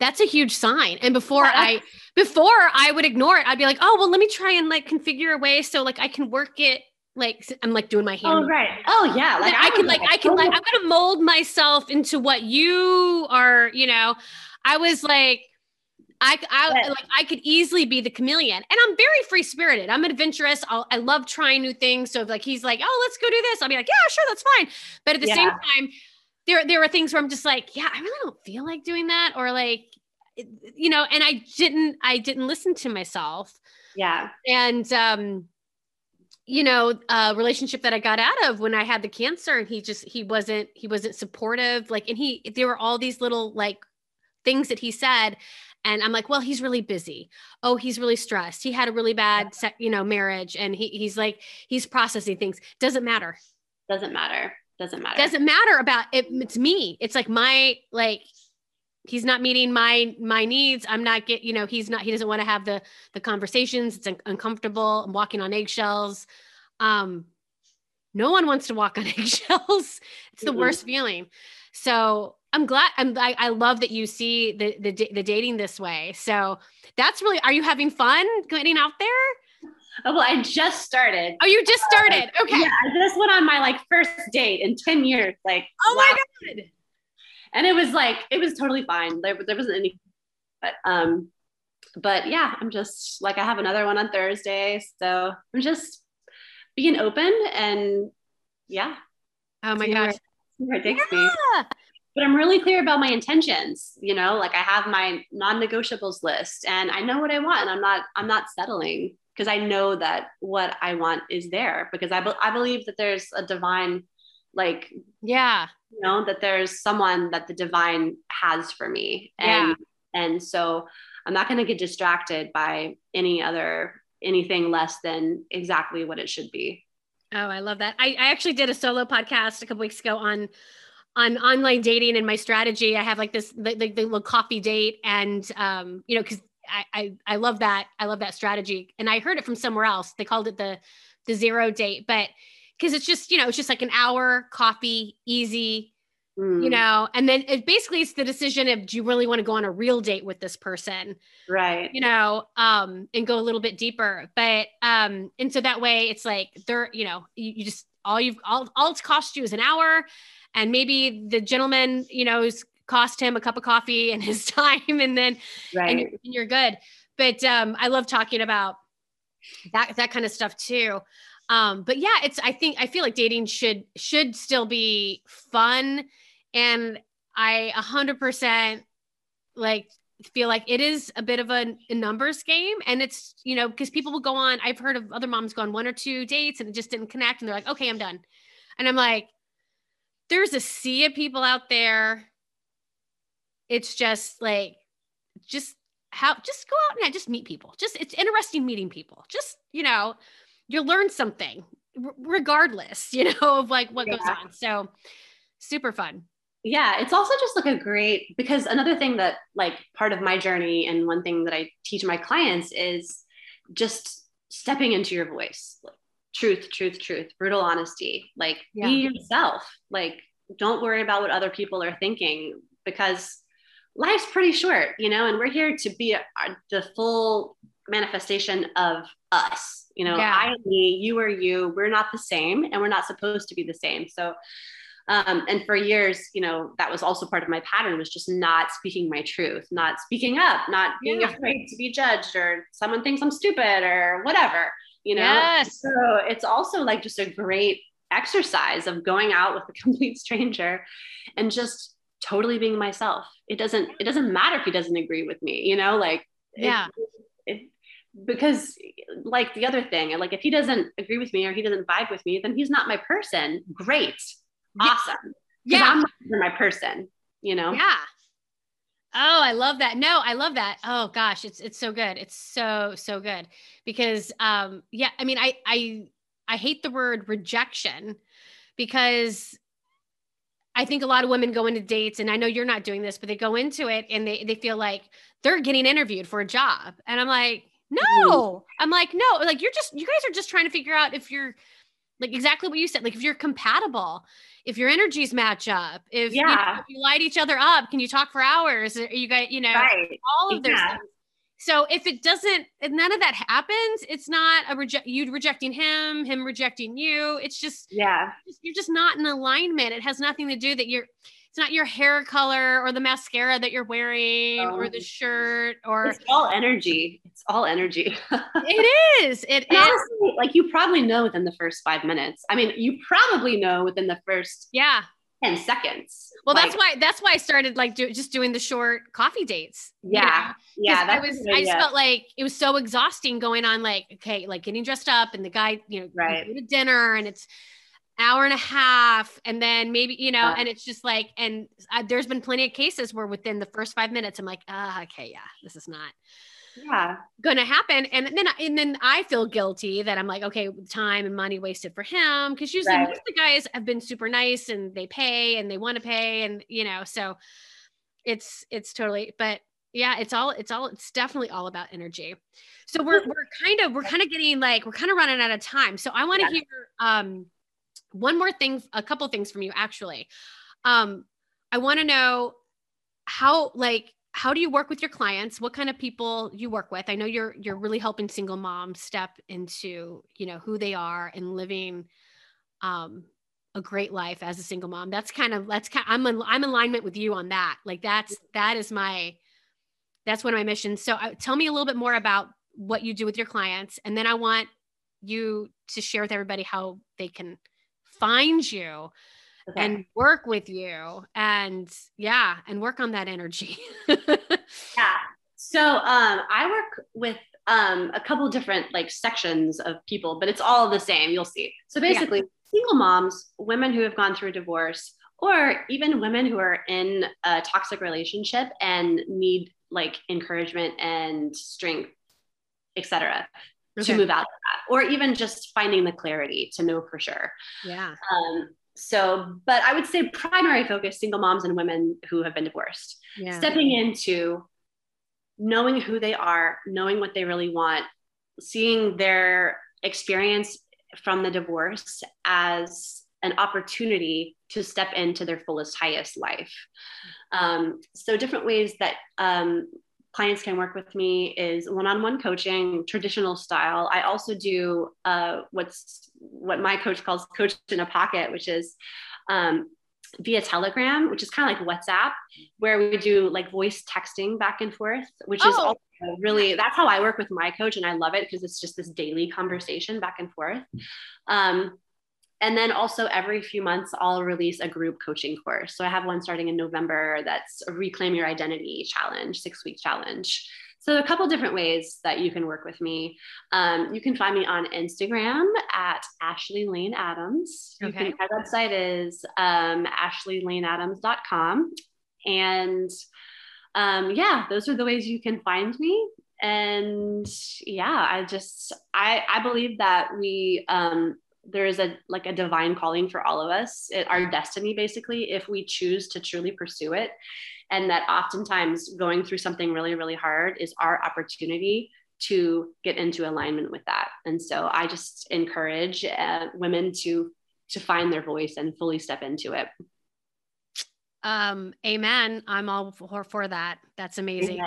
that's a huge sign. And before I before I would ignore it, I'd be like, oh well, let me try and like configure a way so like I can work it. Like I'm like doing my hand. Oh right. Oh yeah. Like I, I can like I can like I'm gonna mold myself into what you are. You know, I was like I, I like I could easily be the chameleon, and I'm very free spirited. I'm adventurous. I'll, i love trying new things. So if like he's like, oh, let's go do this, I'll be like, yeah, sure, that's fine. But at the yeah. same time, there there are things where I'm just like, yeah, I really don't feel like doing that, or like, you know, and I didn't I didn't listen to myself. Yeah, and um, you know, a relationship that I got out of when I had the cancer, and he just he wasn't he wasn't supportive. Like, and he there were all these little like things that he said and i'm like well he's really busy. Oh he's really stressed. He had a really bad you know marriage and he, he's like he's processing things. Doesn't matter. Doesn't matter. Doesn't matter. Doesn't matter about it it's me. It's like my like he's not meeting my my needs. I'm not get you know he's not he doesn't want to have the the conversations. It's un- uncomfortable. I'm walking on eggshells. Um no one wants to walk on eggshells. It's the mm-hmm. worst feeling. So I'm glad. I'm. I, I love that you see the, the the dating this way. So that's really. Are you having fun getting out there? Oh, well, I just started. Oh, you just started. Uh, okay. Yeah, I just went on my like first date in ten years. Like. Oh my god. And it was like it was totally fine. There, there wasn't any. But um, but yeah, I'm just like I have another one on Thursday, so I'm just being open and yeah. Oh my gosh. Where, where it takes yeah. But I'm really clear about my intentions. You know, like I have my non-negotiables list and I know what I want. And I'm not, I'm not settling because I know that what I want is there because I, be- I believe that there's a divine, like, yeah, you know, that there's someone that the divine has for me. And, yeah. and so I'm not going to get distracted by any other, anything less than exactly what it should be. Oh, I love that. I, I actually did a solo podcast a couple weeks ago on on online dating and my strategy. I have like this the, the, the little coffee date, and um, you know, because I, I I love that I love that strategy, and I heard it from somewhere else. They called it the the zero date, but because it's just you know it's just like an hour coffee, easy. Mm. You know, and then it basically it's the decision of do you really want to go on a real date with this person? Right. You know, um, and go a little bit deeper. But um, and so that way it's like they're, you know, you, you just all you've all all it's cost you is an hour. And maybe the gentleman you know cost him a cup of coffee and his time and then right. and, you're, and you're good. But um, i love talking about that that kind of stuff too. Um, but yeah it's i think i feel like dating should should still be fun. And i 100% like feel like it is a bit of a, a numbers game and it's you know because people will go on i've heard of other moms go on one or two dates and it just didn't connect and they're like okay i'm done and i'm like there's a sea of people out there. It's just like, just how, just go out and just meet people. Just, it's interesting meeting people. Just, you know, you learn something regardless, you know, of like what yeah. goes on. So super fun. Yeah, it's also just like a great because another thing that like part of my journey and one thing that I teach my clients is just stepping into your voice. Like truth, truth, truth, brutal honesty. Like yeah. be yourself. Like don't worry about what other people are thinking because life's pretty short, you know, and we're here to be the full manifestation of us. You know, yeah. I me, you are you. We're not the same and we're not supposed to be the same. So um, and for years, you know, that was also part of my pattern was just not speaking my truth, not speaking up, not being yeah. afraid to be judged or someone thinks I'm stupid or whatever you know? Yes. so it's also like just a great exercise of going out with a complete stranger and just totally being myself. It doesn't it doesn't matter if he doesn't agree with me you know? Like yeah. it, it, because like the other thing like if he doesn't agree with me or he doesn't vibe with me then he's not my person. Great awesome. Yeah. I'm my person you know? Yeah. Oh, I love that. No, I love that. Oh gosh, it's it's so good. It's so so good. Because um yeah, I mean I I I hate the word rejection because I think a lot of women go into dates, and I know you're not doing this, but they go into it and they they feel like they're getting interviewed for a job, and I'm like, no, mm-hmm. I'm like, no, like you're just you guys are just trying to figure out if you're like exactly what you said, like if you're compatible, if your energies match up, if, yeah. you, know, if you light each other up, can you talk for hours? You guys, you know, right. all of those yeah. things. So if it doesn't, if none of that happens, it's not a reject you rejecting him, him rejecting you. It's just yeah, you're just not in alignment. It has nothing to do that you're. It's not your hair color or the mascara that you're wearing or the oh. shirt or it's all energy. It's all energy. it is. It is. Honestly, like you probably know within the first five minutes. I mean, you probably know within the first yeah 10 seconds. Well, like, that's why that's why I started like do, just doing the short coffee dates. Yeah. You know? Yeah. I was I just felt like it was so exhausting going on like, okay, like getting dressed up and the guy, you know, right. to dinner and it's hour and a half and then maybe you know yeah. and it's just like and uh, there's been plenty of cases where within the first five minutes i'm like ah, okay yeah this is not yeah gonna happen and then and then i feel guilty that i'm like okay time and money wasted for him because usually right. most of the guys have been super nice and they pay and they want to pay and you know so it's it's totally but yeah it's all it's all it's definitely all about energy so we're we're kind of we're kind of getting like we're kind of running out of time so i want to yeah. hear um one more thing a couple things from you actually. Um i want to know how like how do you work with your clients? What kind of people you work with? I know you're you're really helping single moms step into you know who they are and living um a great life as a single mom. That's kind of that's kind of, i'm in, i'm in alignment with you on that. Like that's that is my that's one of my missions. So uh, tell me a little bit more about what you do with your clients and then i want you to share with everybody how they can find you okay. and work with you and yeah and work on that energy yeah so um i work with um a couple different like sections of people but it's all the same you'll see so basically yeah. single moms women who have gone through a divorce or even women who are in a toxic relationship and need like encouragement and strength etc okay. to move out of that or even just finding the clarity to know for sure. Yeah. Um, so but i would say primary focus single moms and women who have been divorced. Yeah. stepping into knowing who they are knowing what they really want seeing their experience from the divorce as an opportunity to step into their fullest highest life. Um, so different ways that um, clients can work with me is one-on-one coaching traditional style i also do uh, what's what my coach calls coach in a pocket which is um, via telegram which is kind of like whatsapp where we do like voice texting back and forth which oh. is also really that's how i work with my coach and i love it because it's just this daily conversation back and forth um, and then also every few months i'll release a group coaching course. So i have one starting in november that's a reclaim your identity challenge six week challenge. So a couple different ways that you can work with me. Um, you can find me on instagram at ashley lane adams. Okay. Can, my website is um, ashleylaneadams.com and um, yeah those are the ways you can find me. And yeah i just i i believe that we um there is a like a divine calling for all of us. It, our destiny basically if we choose to truly pursue it. And that oftentimes going through something really really hard is our opportunity to get into alignment with that. And so i just encourage uh, women to to find their voice and fully step into it. Um amen. I'm all for, for that. That's amazing.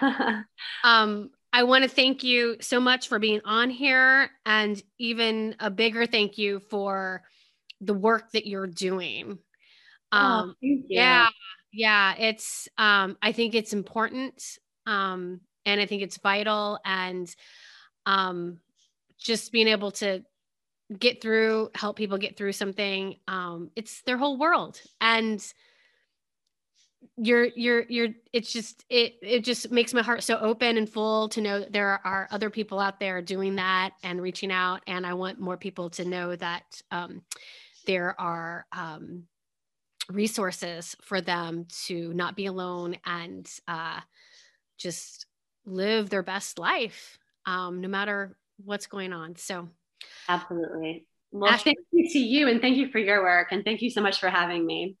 Um I want to thank you so much for being on here and even a bigger thank you for the work that you're doing. Um, oh, yeah, yeah, it's, um, I think it's important. Um, and I think it's vital and, um, just being able to get through, help people get through something. Um, it's their whole world. And, you're you're you're it's just it it just makes my heart so open and full to know that there are other people out there doing that and reaching out. And i want more people to know that um, there are um, resources for them to not be alone and uh, just live their best life um, no matter what's going on. So absolutely. Well thank you to you and thank you for your work and thank you so much for having me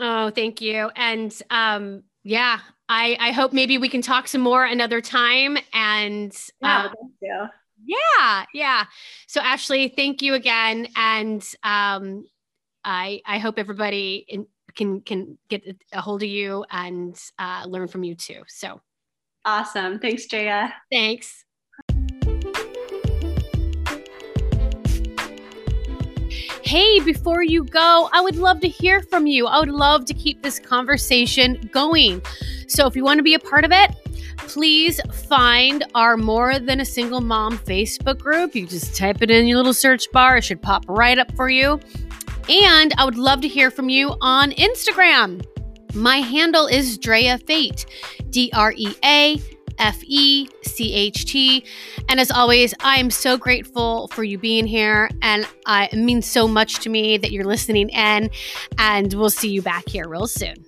Oh, thank you. And um, yeah, I, I hope maybe we can talk some more another time. And yeah, uh, thank you. Yeah, yeah. So Ashley, thank you again, and um, I I hope everybody in, can can get a hold of you and uh, learn from you too. So awesome! Thanks, Jaya. Thanks. Hey, before you go, I would love to hear from you. I would love to keep this conversation going. So if you want to be a part of it, please find our More Than a Single Mom Facebook group. You just type it in your little search bar, it should pop right up for you. And I would love to hear from you on Instagram. My handle is Drea Fecht, D R E A F E C H T. And as always, I am so grateful for you being here. And it means so much to me that you're listening in. And we'll see you back here real soon.